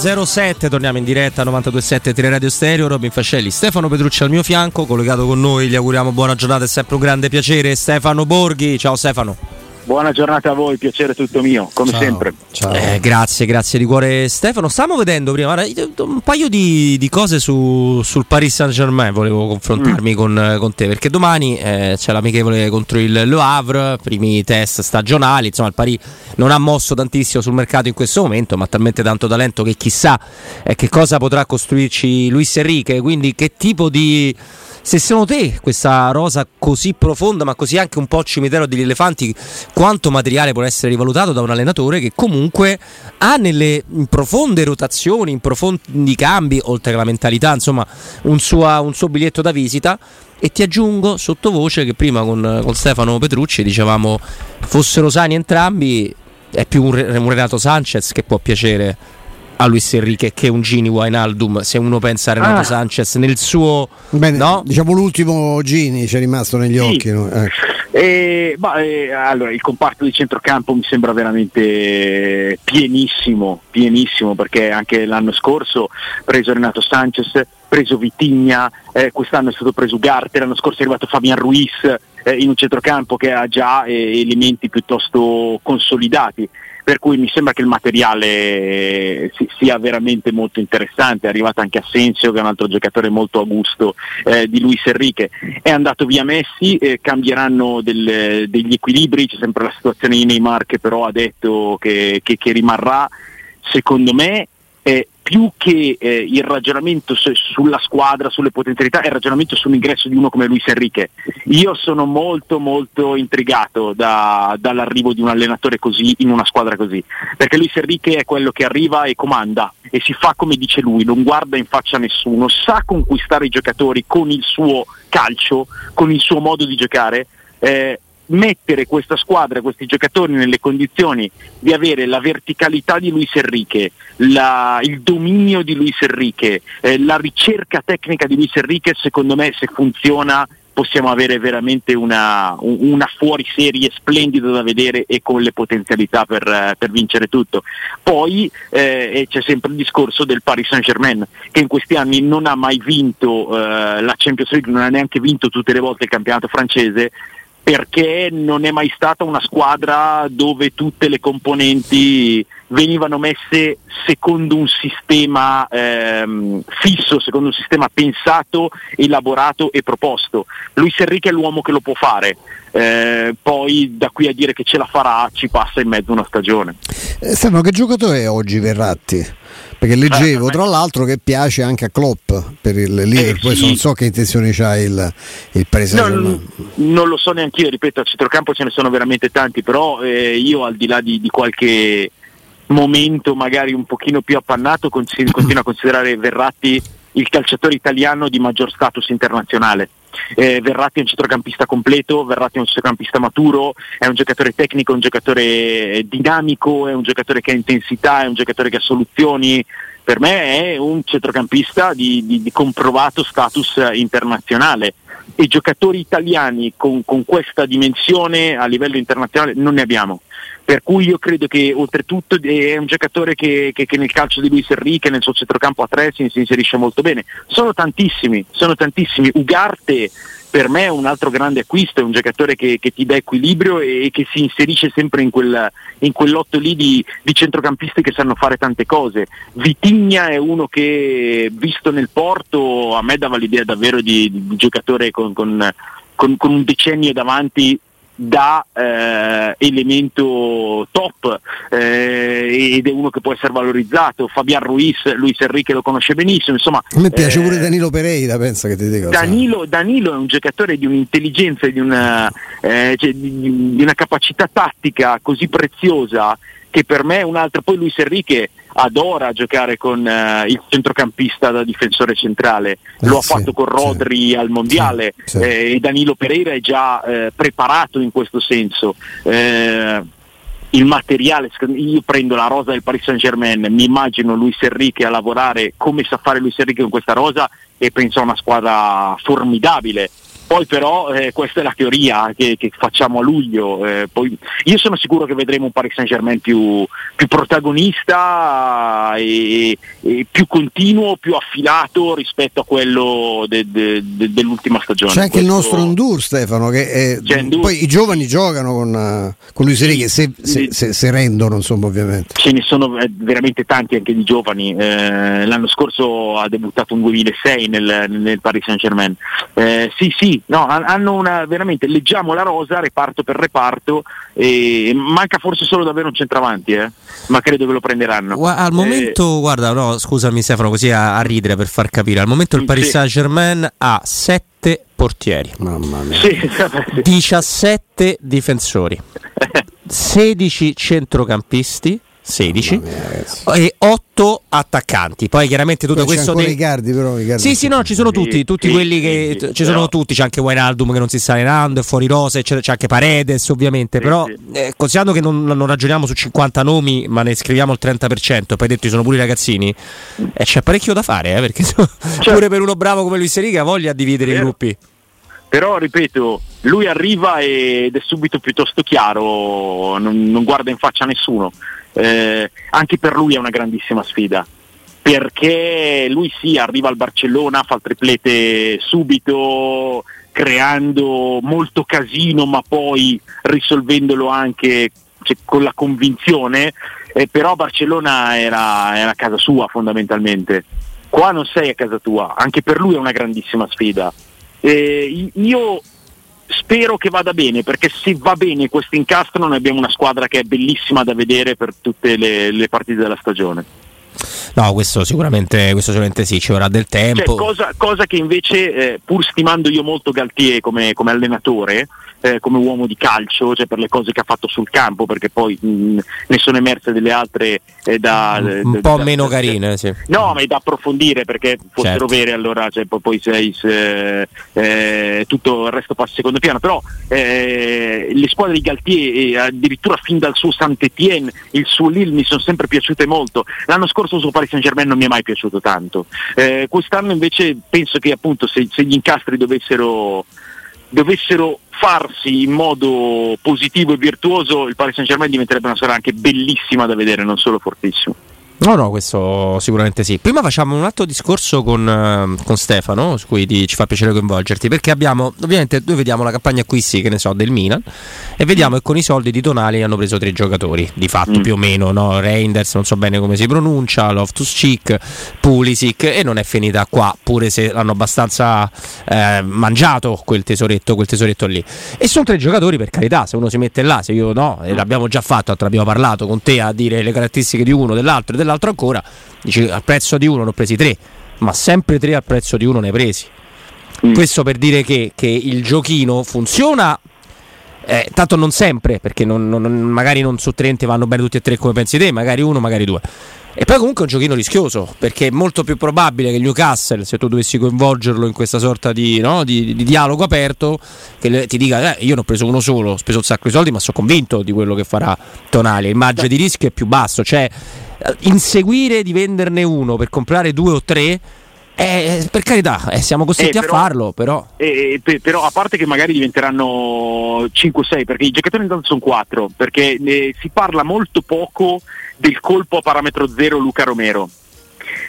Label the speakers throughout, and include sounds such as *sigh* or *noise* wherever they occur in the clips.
Speaker 1: 22.07, torniamo in diretta 92.7 Tele Radio Stereo, Robin Fascelli, Stefano Petrucci al mio fianco, collegato con noi, gli auguriamo buona giornata, è sempre un grande piacere. Stefano Borghi, ciao Stefano.
Speaker 2: Buona giornata a voi, piacere tutto mio, come
Speaker 1: Ciao.
Speaker 2: sempre.
Speaker 1: Ciao. Eh, grazie, grazie di cuore Stefano. Stiamo vedendo prima guarda, un paio di, di cose su, sul Paris Saint Germain, volevo confrontarmi mm. con, con, te, perché domani eh, c'è l'amichevole contro il Le Havre, primi test stagionali, insomma il Paris non ha mosso tantissimo sul mercato in questo momento, ma talmente tanto talento che chissà eh, che cosa potrà costruirci Luis Enrique, quindi che tipo di se secondo te questa rosa così profonda ma così anche un po' cimitero degli elefanti quanto materiale può essere rivalutato da un allenatore che comunque ha nelle profonde rotazioni, in profondi cambi, oltre che la mentalità, insomma un suo, un suo biglietto da visita. E ti aggiungo sottovoce che prima con, con Stefano Petrucci dicevamo fossero sani entrambi è più un, un Renato Sanchez che può piacere a Luis Enrique che un Gini Wijnaldum se uno pensa a Renato ah. Sanchez nel suo
Speaker 3: Bene,
Speaker 1: no?
Speaker 3: diciamo l'ultimo Gini ci è rimasto negli sì. occhi no?
Speaker 2: eh. Eh, bah, eh, allora il comparto di centrocampo mi sembra veramente pienissimo pienissimo perché anche l'anno scorso preso Renato Sanchez preso Vitigna eh, quest'anno è stato preso Garte l'anno scorso è arrivato Fabian Ruiz eh, in un centrocampo che ha già eh, elementi piuttosto consolidati per cui mi sembra che il materiale sia veramente molto interessante, è arrivato anche Assensio che è un altro giocatore molto a gusto eh, di Luis Enrique, è andato via Messi, eh, cambieranno del, degli equilibri, c'è sempre la situazione di Neymar che però ha detto che, che, che rimarrà, secondo me eh, più che eh, il ragionamento su, sulla squadra, sulle potenzialità, è il ragionamento sull'ingresso di uno come Luis Enrique. Io sono molto molto intrigato da, dall'arrivo di un allenatore così in una squadra così, perché Luis Enrique è quello che arriva e comanda e si fa come dice lui, non guarda in faccia a nessuno, sa conquistare i giocatori con il suo calcio, con il suo modo di giocare. Eh, mettere questa squadra, questi giocatori nelle condizioni di avere la verticalità di Luis Enrique, la, il dominio di Luis Enrique, eh, la ricerca tecnica di Luis Enrique, secondo me se funziona possiamo avere veramente una, una fuoriserie splendida da vedere e con le potenzialità per, per vincere tutto. Poi eh, c'è sempre il discorso del Paris Saint Germain che in questi anni non ha mai vinto eh, la Champions League, non ha neanche vinto tutte le volte il campionato francese perché non è mai stata una squadra dove tutte le componenti venivano messe secondo un sistema ehm, fisso, secondo un sistema pensato, elaborato e proposto. Luis Enrique è l'uomo che lo può fare, eh, poi da qui a dire che ce la farà ci passa in mezzo una stagione.
Speaker 3: Eh, Stefano, che giocatore è oggi Verratti? Perché leggevo eh, tra l'altro che piace anche a Klopp per il Liverpool, eh, sì. non so che intenzioni c'ha il, il Paese
Speaker 2: no, non lo so neanche io, ripeto, a centrocampo ce ne sono veramente tanti, però eh, io al di là di, di, qualche momento magari un pochino più appannato continuo a considerare Verratti il calciatore italiano di maggior status internazionale. Eh, Verratti è un centrocampista completo, Verratti è un centrocampista maturo, è un giocatore tecnico, è un giocatore dinamico, è un giocatore che ha intensità, è un giocatore che ha soluzioni. Per me è un centrocampista di, di, di comprovato status internazionale e giocatori italiani con, con questa dimensione a livello internazionale non ne abbiamo per cui io credo che oltretutto è un giocatore che, che, che nel calcio di Luis Enrique, nel suo centrocampo a tre si, si inserisce molto bene. Sono tantissimi, sono tantissimi. Ugarte per me è un altro grande acquisto, è un giocatore che, che ti dà equilibrio e, e, che si inserisce sempre in, quel, in quell'otto lì di, di, centrocampisti che sanno fare tante cose. Vitigna è uno che visto nel porto a me dava l'idea davvero di, di giocatore con, con, con, con un decennio davanti da eh, elemento top eh, ed è uno che può essere valorizzato. Fabian Ruiz, Luis Enrique lo conosce benissimo. Insomma,
Speaker 3: a me piace eh, pure Danilo Pereira, pensa che ti dico.
Speaker 2: Danilo, Danilo, è un giocatore di un'intelligenza e di una, eh, cioè, di, di una capacità tattica così preziosa che per me è un altro. Poi Luis Enrique adora giocare con uh, il centrocampista da difensore centrale, eh lo sì, ha fatto con Rodri sì, al mondiale sì, eh, e Danilo Pereira è già eh, preparato in questo senso. Eh, il materiale, io prendo la rosa del Paris Saint Germain, mi immagino Luis Enrique a lavorare come sa fare Luis Enrique con questa rosa e penso a una squadra formidabile Poi però eh, questa è la teoria che, che facciamo a luglio. Eh, poi, io sono sicuro che vedremo un Paris Saint Germain più, più protagonista e, e, più continuo, più affilato rispetto a quello de, de, de, dell'ultima stagione.
Speaker 3: C'è anche Questo... il nostro Ndur Stefano, che è... poi i giovani giocano con, uh, con lui Serighi, se, se, se, se, rendono insomma ovviamente.
Speaker 2: Ce ne sono eh, veramente tanti anche di giovani. Eh, l'anno scorso ha debuttato un 2006 nel, nel Paris Saint Germain. Eh, sì, sì, no, hanno una, veramente, leggiamo la rosa reparto per reparto e manca forse solo davvero un centravanti, eh? ma credo che lo prenderanno.
Speaker 1: Gua- al momento, eh, guarda, no, scusami Stefano, così a, a, ridere per far capire, al momento il Paris Saint Germain ha 7 portieri,
Speaker 3: Mamma mia.
Speaker 2: Sì,
Speaker 1: 17 difensori, *laughs* 16 centrocampisti 16 e 8 attaccanti. Poi chiaramente tutto
Speaker 3: Poi
Speaker 1: questo.
Speaker 3: Dei... Ricardi, però, Ricardi
Speaker 1: sì, sì, no, ci sono tutti, tutti sì, quelli che. Sì, ci sono tutti, c'è anche Wijnaldum che non si sta allenando, è fuori rosa, eccetera. c'è anche Paredes, ovviamente. Sì, però, eh, considerando che non, non, ragioniamo su 50 nomi, ma ne scriviamo il 30%, poi detto ci sono pure i ragazzini, eh, c'è parecchio da fare, eh, perché cioè, pure per uno bravo come Luis Riga voglia dividere i gruppi.
Speaker 2: Però ripeto, lui arriva ed è subito piuttosto chiaro, non, non guarda in faccia a nessuno eh, anche per lui è una grandissima sfida. Perché lui sì arriva al Barcellona, fa il triplete subito, creando molto casino ma poi risolvendolo anche cioè, con la convinzione, eh, però Barcellona era, era casa sua fondamentalmente, qua non sei a casa tua, anche per lui è una grandissima sfida. Eh, io spero che vada bene perché se va bene questo incastro noi abbiamo una squadra che è bellissima da vedere per tutte le, le partite della stagione.
Speaker 1: No, questo sicuramente, questo sicuramente sì, ci vorrà del tempo.
Speaker 2: Cioè, cosa, cosa, che invece, eh, pur stimando io molto Galtier come, come allenatore, eh, come uomo di calcio, cioè per le cose che ha fatto sul campo, perché poi mh, ne sono emerse delle altre eh, da,
Speaker 1: un
Speaker 2: da,
Speaker 1: po'
Speaker 2: da,
Speaker 1: meno carine. Sì.
Speaker 2: No, ma è da approfondire perché fossero certo. vere allora cioè, poi, poi sei, eh, tutto il resto passa secondo piano, però eh, le squadre di Galtier, addirittura fin dal suo Saint-Étienne, il suo Lille mi sono sempre piaciute molto. L'anno scorso il Paris Saint-Germain non mi è mai piaciuto tanto. Eh, quest'anno invece penso che appunto se, se gli incastri dovessero dovessero farsi in modo positivo e virtuoso, il Paris Saint Germain diventerebbe una squadra anche bellissima da vedere, non solo fortissima.
Speaker 1: No, no, questo sicuramente sì. Prima facciamo un altro discorso con, uh, con Stefano, su cui ti, ci fa piacere coinvolgerti, perché abbiamo, ovviamente, noi vediamo la campagna acquisti, che ne so, del Milan, e vediamo che con i soldi di Tonali hanno preso tre giocatori, di fatto mm. più o meno, no? Reinders, non so bene come si pronuncia, Loftus Cheek, Pulisic, e non è finita qua, pure se hanno abbastanza eh, mangiato quel tesoretto, quel tesoretto lì. E sono tre giocatori, per carità, se uno si mette là, se io no, e l'abbiamo già fatto, abbiamo parlato con te a dire le caratteristiche di uno, dell'altro e dell'altro dell'altro ancora, dice al prezzo di uno ne ho presi tre, ma sempre tre al prezzo di uno ne hai presi. Mm. Questo per dire che, che il giochino funziona eh, tanto non sempre, perché non, non, magari non su 30 vanno bene tutti e tre come pensi te, magari uno, magari due. E poi comunque è un giochino rischioso, perché è molto più probabile che Newcastle, se tu dovessi coinvolgerlo in questa sorta di, no, di, di dialogo aperto, che ti dica, eh, io ne ho preso uno solo, ho speso un sacco di soldi, ma sono convinto di quello che farà Tonali. Il margine di rischio è più basso, cioè inseguire di venderne uno per comprare due o tre eh, per carità, eh, siamo costretti eh, però, a farlo, però.
Speaker 2: Eh, eh però a parte che magari diventeranno 5-6, perché i giocatori intanto sono 4, perché eh, si parla molto poco del colpo a parametro zero Luca Romero.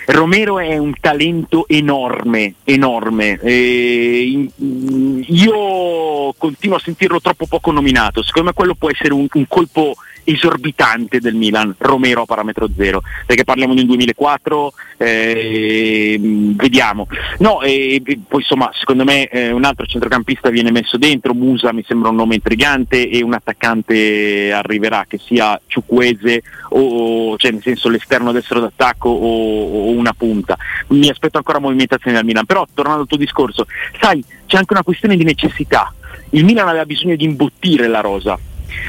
Speaker 2: Romero è un talento enorme, enorme. Eh, io continuo a sentirlo troppo poco nominato. Secondo me quello può essere un, un colpo esorbitante del Milan, Romero a parametro zero, perché parliamo di un 2004, eh, vediamo. No, e, poi insomma, secondo me eh, un altro centrocampista viene messo dentro, Musa mi sembra un nome intrigante e un attaccante arriverà che sia Ciuquese o cioè nel senso l'esterno destro d'attacco o, o una punta. Mi aspetto ancora movimentazioni dal Milan, però tornando al tuo discorso, sai, c'è anche una questione di necessità. Il Milan aveva bisogno di imbottire la rosa,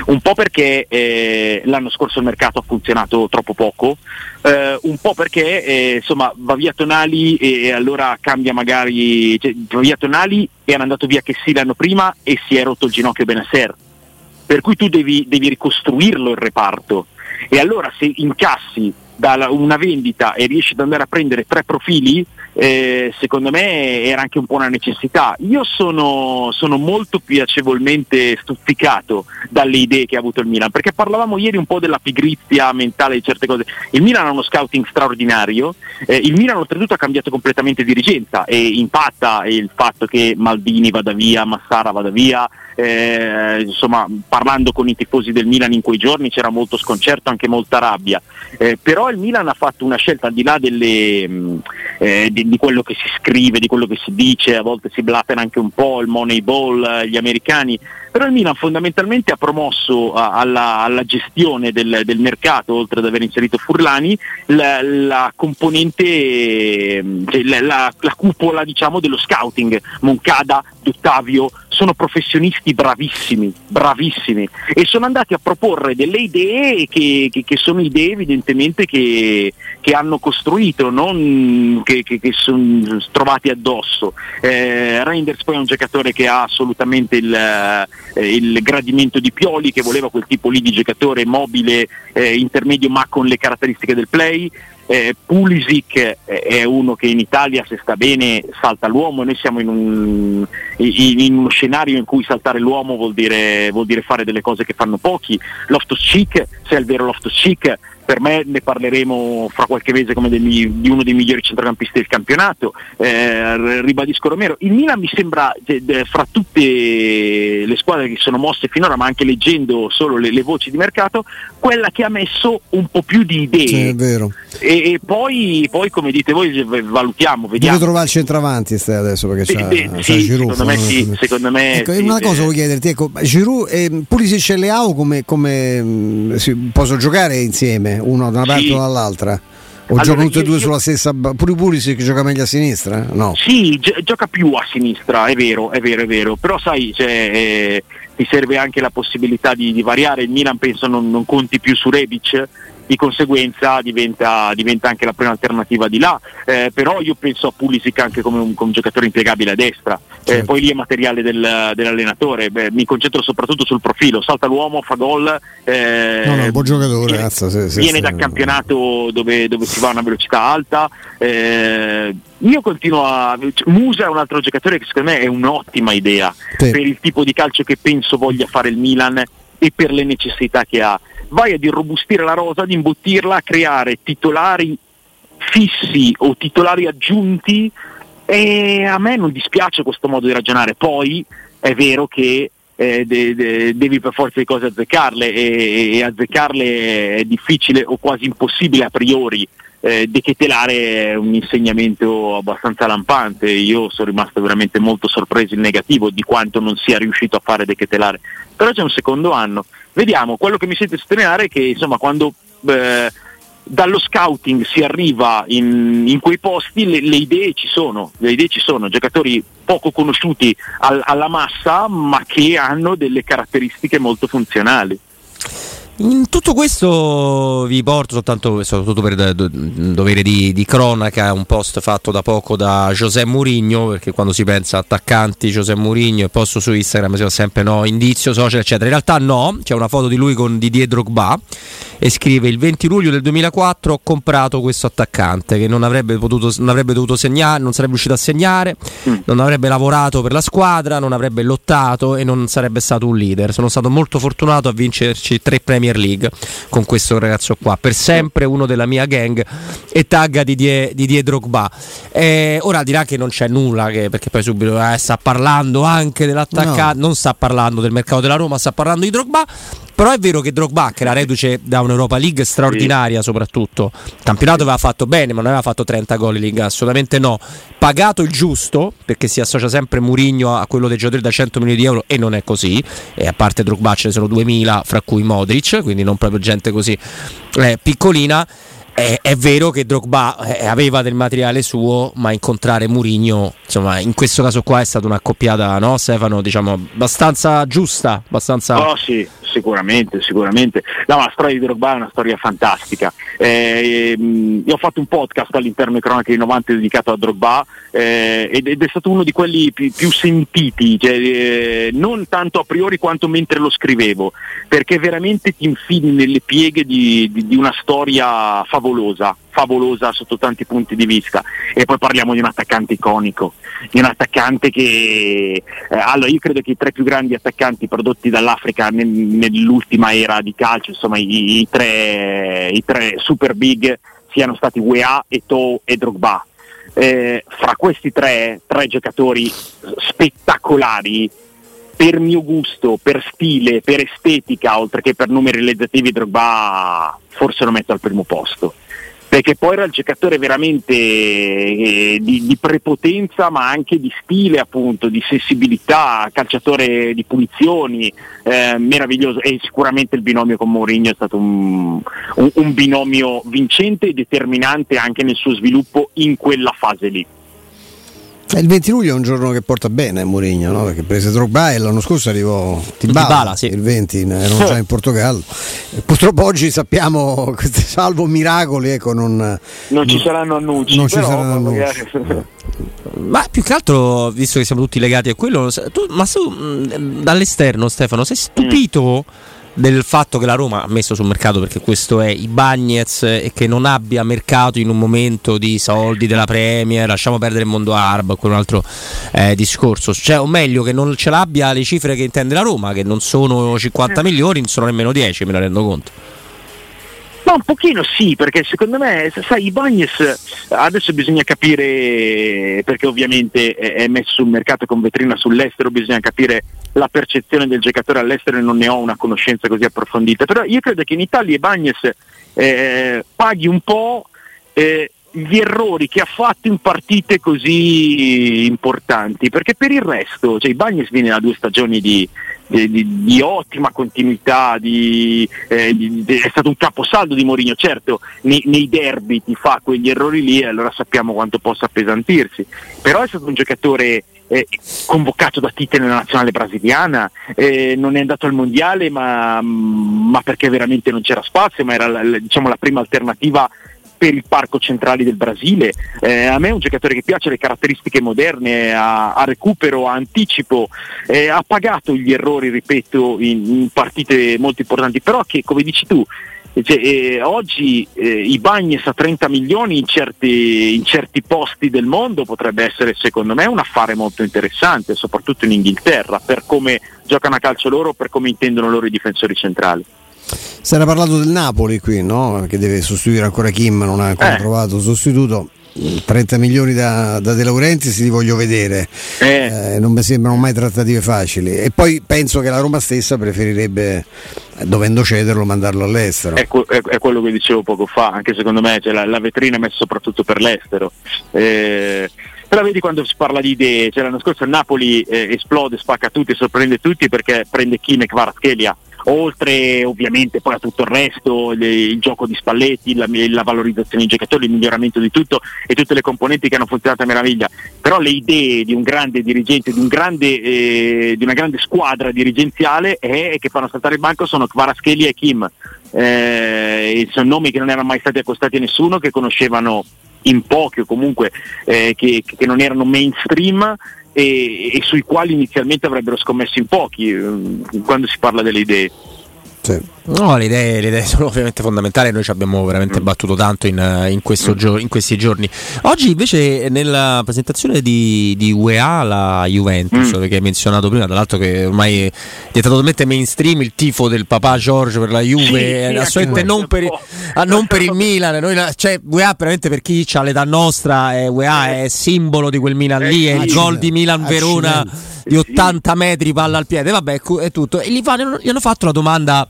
Speaker 2: un po' perché eh, l'anno scorso il mercato ha funzionato troppo poco, eh, un po' perché eh, insomma va via Tonali e, e, allora cambia magari, cioè, va via Tonali e hanno andato via che sì l'anno prima e si è rotto il ginocchio Benasser, per cui tu devi, devi ricostruirlo il reparto. E allora se incassi da una vendita e riesci ad andare a prendere tre profili, eh, secondo me era anche un po' una necessità. Io sono, sono, molto piacevolmente stuzzicato dalle idee che ha avuto il Milan, perché parlavamo ieri un po' della pigrizia mentale di certe cose. Il Milan ha uno scouting straordinario, eh, il Milan oltretutto ha cambiato completamente dirigenza e impatta il fatto che Maldini vada via, Massara vada via, eh, insomma parlando con i tifosi del Milan in quei giorni c'era molto sconcerto, anche molta rabbia, eh, però il Milan ha fatto una scelta al di là delle, mm, eh, di, di, quello che si scrive, di quello che si dice, a volte si blatera anche un po' il Moneyball, gli americani, però il Milan fondamentalmente ha promosso alla, alla, gestione del, del, mercato, oltre ad aver inserito Furlani, la, la componente, cioè la, la, la, cupola diciamo, dello scouting, Moncada, D'Ottavio, sono professionisti bravissimi, bravissimi e sono andati a proporre delle idee che, che, che sono idee evidentemente che, che hanno costruito, non che, sono trovati addosso. Eh, Reinders poi è un giocatore che ha assolutamente il, eh, il, gradimento di Pioli, che voleva quel tipo lì di giocatore mobile, eh, intermedio ma con le caratteristiche del play. Eh, Pulisic è uno che in Italia se sta bene salta l'uomo, noi siamo in, un, in, in uno scenario in cui saltare l'uomo vuol dire, vuol dire, fare delle cose che fanno pochi. Loftus Cheek, se è il vero Loftus Cheek, per me ne parleremo fra qualche mese come del, di uno dei migliori centrocampisti del campionato. Eh, ribadisco Romero, il Milan mi sembra de, de, fra tutte le squadre che sono mosse finora, ma anche leggendo solo le, le voci di mercato, quella che ha messo un po' più di idee.
Speaker 3: Sì, è vero.
Speaker 2: E, e poi, poi, come dite voi, valutiamo, vediamo.
Speaker 3: Dove trovare il centravanti stai adesso? Perché c'è,
Speaker 2: eh, sì, Giroud, secondo me sì, secondo me
Speaker 3: ecco,
Speaker 2: sì,
Speaker 3: una cosa voglio chiederti, ecco, Giroud e Pulisic e Leao come, come mh, si, possono giocare insieme? Uno da una parte o dall'altra? O allora, giocano tutti e due sulla stessa pure Pulisic gioca meglio a sinistra? No.
Speaker 2: Sì, gi- gioca più a sinistra, è vero, è vero, è vero. Però sai, cioè, eh, ti serve anche la possibilità di, di variare. Il Milan penso non, non conti più su Rebic di conseguenza diventa, diventa, anche la prima alternativa di là, eh, però io penso a Pulisic anche come un, come un giocatore impiegabile a destra, eh, certo. poi lì è materiale del, dell'allenatore, Beh, mi concentro soprattutto sul profilo, salta l'uomo, fa gol,
Speaker 3: eh, no, no, buon giocatore,
Speaker 2: viene,
Speaker 3: razza, se, se,
Speaker 2: viene
Speaker 3: se,
Speaker 2: dal campionato dove, dove, si va a una velocità alta, eh, io continuo a. Musa è un altro giocatore che secondo me è un'ottima idea sì. per il tipo di calcio che penso voglia fare il Milan e per le necessità che ha vai ad irrobustire la rosa, ad imbottirla, a creare titolari fissi o titolari aggiunti e a me non dispiace questo modo di ragionare. Poi è vero che eh, de- de- devi per forza di cose azzeccarle e-, e azzeccarle è difficile o quasi impossibile a priori. Eh, dechetelare è un insegnamento abbastanza lampante, io sono rimasto veramente molto sorpreso in negativo di quanto non sia riuscito a fare dechetelare, però c'è un secondo anno vediamo, quello che mi sente sottolineare è che insomma quando eh, dallo scouting si arriva in, in quei posti le, le, idee ci sono, le idee ci sono, giocatori poco conosciuti al, alla massa ma che hanno delle caratteristiche molto funzionali.
Speaker 1: In tutto questo vi porto soltanto, soprattutto per dovere di, di, cronaca, un post fatto da poco da José Mourinho, perché quando si pensa attaccanti José Mourinho e posto su Instagram si fa sempre no, indizio, social, eccetera. In realtà no, c'è una foto di lui con Didier Drogba e scrive il 20 luglio del 2004 ho comprato questo attaccante che non avrebbe, potuto, non avrebbe dovuto segnare, non sarebbe riuscito a segnare, mm. non avrebbe lavorato per la squadra, non avrebbe lottato e non sarebbe stato un leader. Sono stato molto fortunato a vincerci tre Premier League con questo ragazzo qua, per sempre uno della mia gang e tagga di Die, di Die Drogba. Eh, ora dirà che non c'è nulla che, perché poi subito eh, sta parlando anche dell'attaccante, no. non sta parlando del mercato della Roma, sta parlando di Drogba però è vero che Drogba, che era reduce da un'Europa League straordinaria sì. soprattutto, il campionato aveva fatto bene, ma non aveva fatto 30 gol in Liga, assolutamente no. Pagato il giusto, perché si associa sempre Murigno a quello dei giocatori da 100 milioni di euro e non è così. E a parte Drogba ce ne sono 2000, fra cui Modric, quindi non proprio gente così eh, piccolina. È, è, vero che Drogba eh, aveva del materiale suo, ma incontrare Murigno, insomma, in questo caso qua è stata una accoppiata, no, Stefano? Diciamo abbastanza giusta. Abbastanza...
Speaker 2: Oh, sì, sicuramente, sicuramente. No, la storia di Drogba è una storia fantastica. Eh, ehm, io ho fatto un podcast all'interno di Cronache di 90 dedicato a Drogba eh, ed, ed, è stato uno di quelli più, più sentiti, cioè, eh, non tanto a priori quanto mentre lo scrivevo, perché veramente ti infili nelle pieghe di, di, di una storia favolosa favolosa, favolosa sotto tanti punti di vista. E poi parliamo di un attaccante iconico, di un attaccante che... Eh, allora io credo che i tre più grandi attaccanti prodotti dall'Africa nel, nell'ultima era di calcio, insomma i, i, tre, i tre super big siano stati Wea, Eto'o e Drogba. Eh, fra questi tre, tre giocatori spettacolari, per mio gusto, per stile, per estetica, oltre che per numeri realizzativi, Drogba forse lo metto al primo posto perché poi era il giocatore veramente eh, di, di, prepotenza ma anche di stile appunto, di sensibilità, calciatore di punizioni, eh, meraviglioso e sicuramente il binomio con Mourinho è stato un, un, un binomio vincente e determinante anche nel suo sviluppo in quella fase lì.
Speaker 3: Eh, il 20 luglio è un giorno che porta bene Mourinho, no? perché prese Drogba e l'anno scorso arrivò Tibala, Tibala sì. il 20, erano *laughs* già in Portogallo. Purtroppo oggi sappiamo, *laughs* salvo miracoli, ecco, non,
Speaker 2: non ci saranno annunci.
Speaker 3: Non ci saranno annunci.
Speaker 1: Ma più che altro, visto che siamo tutti legati a quello, tu, ma tu dall'esterno Stefano, sei stupito? Mm del fatto che la Roma ha messo sul mercato perché questo è i Bagnets e che non abbia mercato in un momento di soldi della Premier, lasciamo perdere il mondo arabo, quello è un altro eh, discorso, cioè, o meglio che non ce l'abbia le cifre che intende la Roma, che non sono 50 eh. milioni, non sono nemmeno 10, me ne rendo conto.
Speaker 2: Ma un pochino sì, perché secondo me, sai, i Bagnes adesso bisogna capire, perché ovviamente è messo sul mercato con vetrina sull'estero, bisogna capire la percezione del giocatore all'estero e non ne ho una conoscenza così approfondita, però io credo che in Italia i Bagnes eh, paghi un po' eh, gli errori che ha fatto in partite così importanti, perché per il resto, cioè, i Bagnes viene da due stagioni di, di, di, di ottima continuità, eh, è stato un caposaldo di Mourinho, certo nei, nei, derby ti fa quegli errori lì e allora sappiamo quanto possa appesantirsi, però è stato un giocatore eh, convocato da Tite nella nazionale brasiliana, eh, non è andato al mondiale ma, ma, perché veramente non c'era spazio, ma era diciamo, la prima alternativa per il parco centrale del Brasile. Eh, a me è un giocatore che piace le caratteristiche moderne, a, a recupero, a anticipo, eh, ha pagato gli errori, ripeto, in, in, partite molto importanti, però che come dici tu, cioè, eh, oggi eh, i Bagnes a 30 milioni in certi, in certi, posti del mondo potrebbe essere secondo me un affare molto interessante, soprattutto in Inghilterra, per come giocano a calcio loro, per come intendono loro i difensori centrali.
Speaker 3: Si era parlato del Napoli qui, no? Che deve sostituire ancora Kim, non ha ancora eh. trovato sostituto. 30 milioni da, da De Laurentiis li voglio vedere, eh. Eh, non mi sembrano mai trattative facili. E poi penso che la Roma stessa preferirebbe, eh, dovendo cederlo, mandarlo all'estero.
Speaker 2: È, è, è quello che dicevo poco fa, anche secondo me cioè, la, la, vetrina è messa soprattutto per l'estero. Eh, però vedi quando si parla di idee, cioè, l'anno scorso il Napoli eh, esplode, spacca tutti, sorprende tutti perché prende Kim e Kvaratskhelia. Oltre ovviamente poi a tutto il resto, le, il gioco di Spalletti, la, la, valorizzazione dei giocatori, il miglioramento di tutto e tutte le componenti che hanno funzionato a meraviglia, però le idee di un grande dirigente, di, un grande, eh, di una grande squadra dirigenziale è, che fanno saltare il banco sono Kvarascheli e Kim, eh, sono nomi che non erano mai stati accostati a nessuno, che conoscevano in pochi o comunque eh, che, che non erano mainstream e, e, sui quali inizialmente avrebbero scommesso in pochi eh, quando si parla delle idee.
Speaker 1: Sì. No, le idee, le idee, sono ovviamente fondamentali, noi ci abbiamo veramente mm. battuto tanto in, in, mm. gio- in, questi giorni. Oggi invece nella presentazione di, di UEA la Juventus, mm. che hai menzionato prima, tra l'altro che ormai è diventato totalmente mainstream il tifo del papà Giorgio per la Juve, sì, assolutamente non per, ah, non per, il Milan, noi, cioè UEA veramente per chi ha l'età nostra, eh, UEA è simbolo di quel Milan lì, è il gol di Milan-Verona di 80 metri palla al piede, vabbè è tutto. E gli, fanno, gli hanno fatto la domanda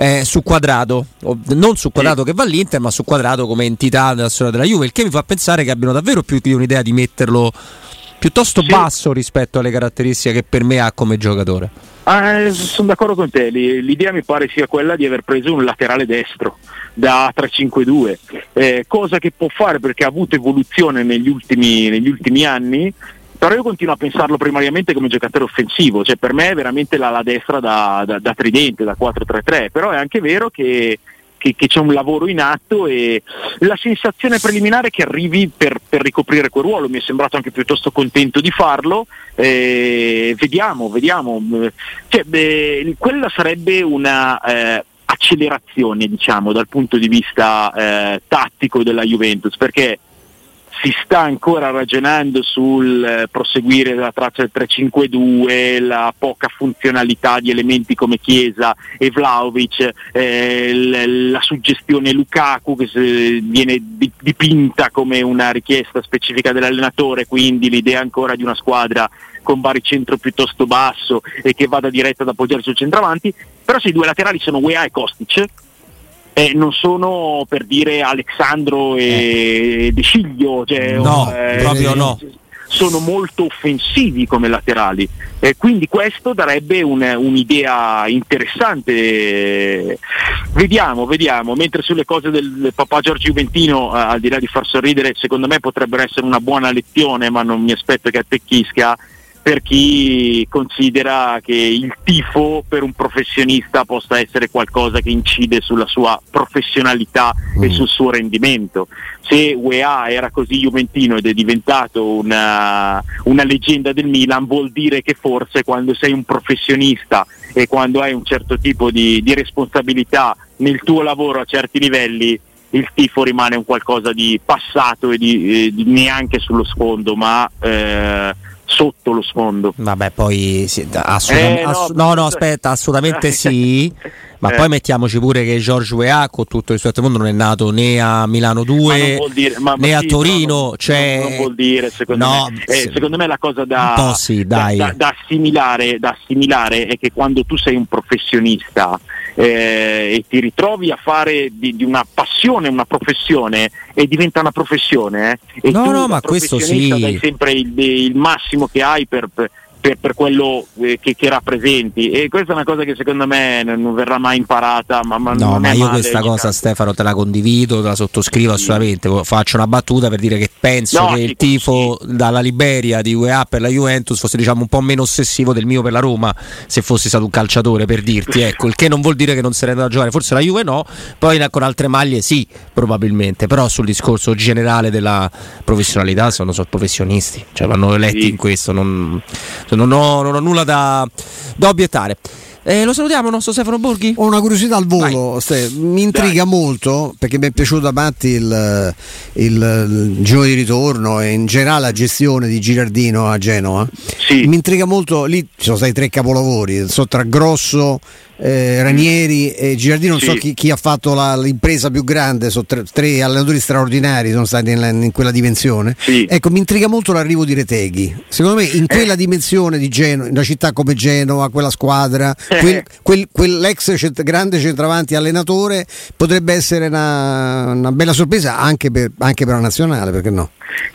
Speaker 1: eh, su quadrato, non su quadrato che va all'Inter, ma su quadrato come entità nella storia della Juve, il che mi fa pensare che abbiano davvero più di un'idea di metterlo piuttosto sì. basso rispetto alle caratteristiche che per me ha come giocatore.
Speaker 2: Ah, sono d'accordo con te, l'idea mi pare sia quella di aver preso un laterale destro da 3-5-2, eh, cosa che può fare perché ha avuto evoluzione negli ultimi, negli ultimi anni però io continuo a pensarlo primariamente come giocatore offensivo, cioè per me è veramente la, la destra da, da, da, tridente, da 4-3-3, però è anche vero che, che, che, c'è un lavoro in atto e la sensazione preliminare è che arrivi per, per ricoprire quel ruolo, mi è sembrato anche piuttosto contento di farlo, eh, vediamo, vediamo, cioè, beh, quella sarebbe una... Eh, accelerazione diciamo dal punto di vista eh, tattico della Juventus perché si sta ancora ragionando sul eh, proseguire la traccia del 3-5-2, la poca funzionalità di elementi come Chiesa e Vlaovic, eh, la suggestione Lukaku che viene di- dipinta come una richiesta specifica dell'allenatore, quindi l'idea ancora di una squadra con baricentro piuttosto basso e che vada diretta ad appoggiare sul centravanti, però se i due laterali sono Wea e Kostic, eh, non sono per dire Alessandro e eh. De Sciglio, cioè,
Speaker 1: no, eh, proprio no.
Speaker 2: Sono molto offensivi come laterali, eh, quindi questo darebbe un, un'idea interessante. Vediamo, vediamo. Mentre sulle cose del papà Giorgio Juventino, eh, al di là di far sorridere, secondo me potrebbero essere una buona lezione, ma non mi aspetto che attecchisca per chi considera che il tifo per un professionista possa essere qualcosa che incide sulla sua professionalità mm. e sul suo rendimento. Se UEA era così juventino ed è diventato una, una leggenda del Milan, vuol dire che forse quando sei un professionista e quando hai un certo tipo di, di responsabilità nel tuo lavoro a certi livelli, il tifo rimane un qualcosa di passato e di, eh, di neanche sullo sfondo, ma eh, sotto lo sfondo.
Speaker 1: Vabbè, poi sì, assolutamente, eh, no, ass- no, no, aspetta, assolutamente *laughs* sì. Ma eh. poi mettiamoci pure che George Weah, con tutto il del mondo, non è nato né a Milano 2 dire, ma, né ma a Torino.
Speaker 2: No, cioè... non, non, vuol dire, secondo no, me. Eh, secondo me la cosa da,
Speaker 1: sì,
Speaker 2: da, da, da, assimilare, da assimilare è che quando tu sei un professionista eh, e ti ritrovi a fare di, di, una passione una professione e diventa una professione eh, e
Speaker 1: no, tu no, ma questo sì.
Speaker 2: dai sempre il, il massimo che hai per, per per, per quello eh, che, che, rappresenti e questa è una cosa che secondo me non verrà mai imparata ma, ma
Speaker 1: no ma io
Speaker 2: male,
Speaker 1: questa cosa tanto. Stefano te la condivido te la sottoscrivo sì. assolutamente faccio una battuta per dire che penso no, che il tifo sì. dalla Liberia di UEA per la Juventus fosse diciamo un po' meno ossessivo del mio per la Roma se fossi stato un calciatore per dirti *laughs* ecco il che non vuol dire che non sarei andato a giocare forse la Juve no poi con altre maglie sì probabilmente però sul discorso generale della professionalità sono, sono professionisti cioè vanno eletti sì. in questo non non ho, non ho nulla da, da obiettare. Eh, lo salutiamo il nostro Stefano Borghi?
Speaker 3: Ho una curiosità al volo, Ste, mi intriga Dai. molto perché mi è piaciuto a Matti il, il, il, giro di ritorno e in generale la gestione di Girardino a Genova.
Speaker 2: Sì.
Speaker 3: Mi intriga molto, lì ci sono stati tre capolavori, so, tra Grosso, eh, Ranieri e Girardino, non sì. so chi, chi, ha fatto la, l'impresa più grande, sono tre, tre, allenatori straordinari, sono stati in, in quella dimensione.
Speaker 2: Sì.
Speaker 3: Ecco, mi intriga molto l'arrivo di Reteghi. Secondo me in quella eh. dimensione di Genova, in una città come Genova, quella squadra, eh. quel, quel, quell'ex cent- grande centravanti allenatore potrebbe essere una, una bella sorpresa anche per, anche per la nazionale, perché no?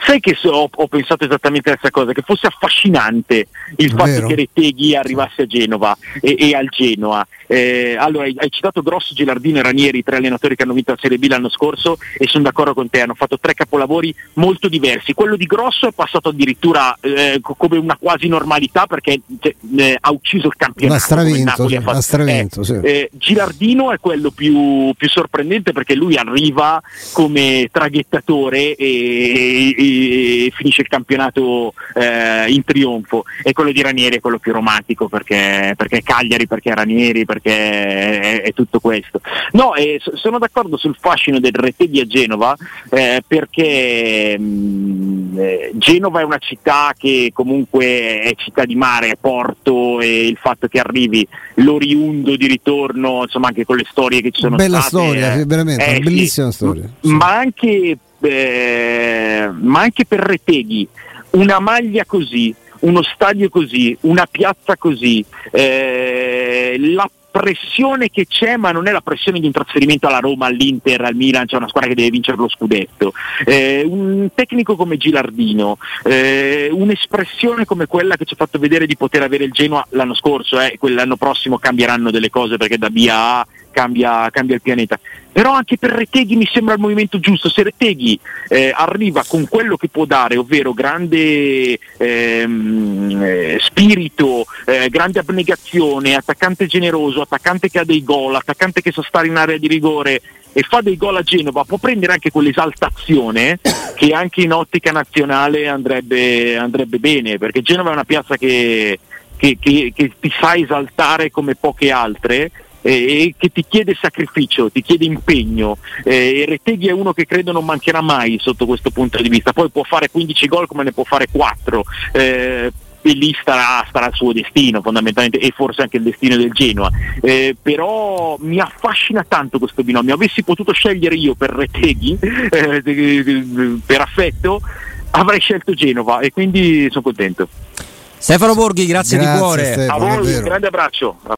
Speaker 2: Sai che so, ho, ho, pensato esattamente a questa cosa, che fosse affascinante il fatto Vero. che Reteghi arrivasse a Genova e, e al Genoa. Eh, allora, hai, citato Grosso, Gilardino e Ranieri, tre allenatori che hanno vinto la Serie B l'anno scorso e sono d'accordo con te, hanno fatto tre capolavori molto diversi. Quello di Grosso è passato addirittura eh, come una quasi normalità perché cioè, eh, ha ucciso il campionato.
Speaker 3: Stravinto, sì, l'ha stravinto sì.
Speaker 2: Eh, Gilardino è quello più, più, sorprendente perché lui arriva come traghettatore e, e, e finisce il campionato eh, in trionfo e quello di Ranieri è quello più romantico perché, perché Cagliari, perché Ranieri, perché è, è tutto questo. No, eh, sono d'accordo sul fascino del Reteghi a Genova eh, perché mh, mm, eh, Genova è una città che comunque è città di mare, è porto e il fatto che arrivi l'oriundo di ritorno, insomma anche con le storie che ci sono
Speaker 3: Bella
Speaker 2: state.
Speaker 3: Bella storia, eh, veramente, una bellissima
Speaker 2: sì,
Speaker 3: storia.
Speaker 2: Sì. Ma anche eh, ma anche per Reteghi, una maglia così, uno stadio così, una piazza così, eh, la pressione che c'è, ma non è la pressione di un trasferimento alla Roma, all'Inter, al Milan, c'è una squadra che deve vincere lo scudetto. Eh, un tecnico come Gilardino, eh, un'espressione come quella che ci ha fatto vedere di poter avere il Genoa l'anno scorso, eh, quell'anno prossimo cambieranno delle cose perché da B a A cambia, cambia il pianeta. Però anche per Reteghi mi sembra il movimento giusto. Se Reteghi eh, arriva con quello che può dare, ovvero grande ehm, eh, spirito, eh, grande abnegazione, attaccante generoso, attaccante che ha dei gol, attaccante che sa stare in area di rigore e fa dei gol a Genova, può prendere anche quell'esaltazione che anche in ottica nazionale andrebbe, andrebbe bene, perché Genova è una piazza che, che, che, che ti sa esaltare come poche altre eh, che ti chiede sacrificio, ti chiede impegno. Eh, Reteghi è uno che credo non mancherà mai sotto questo punto di vista, poi può fare 15 gol come ne può fare 4. Eh, e lì starà, starà, il suo destino fondamentalmente e forse anche il destino del Genoa. Eh, però mi affascina tanto questo binomio. Avessi potuto scegliere io per Reteghi, eh, per affetto, avrei scelto Genova e quindi sono contento.
Speaker 1: Stefano Borghi, grazie, grazie di cuore.
Speaker 2: Stefano, A voi, un grande abbraccio.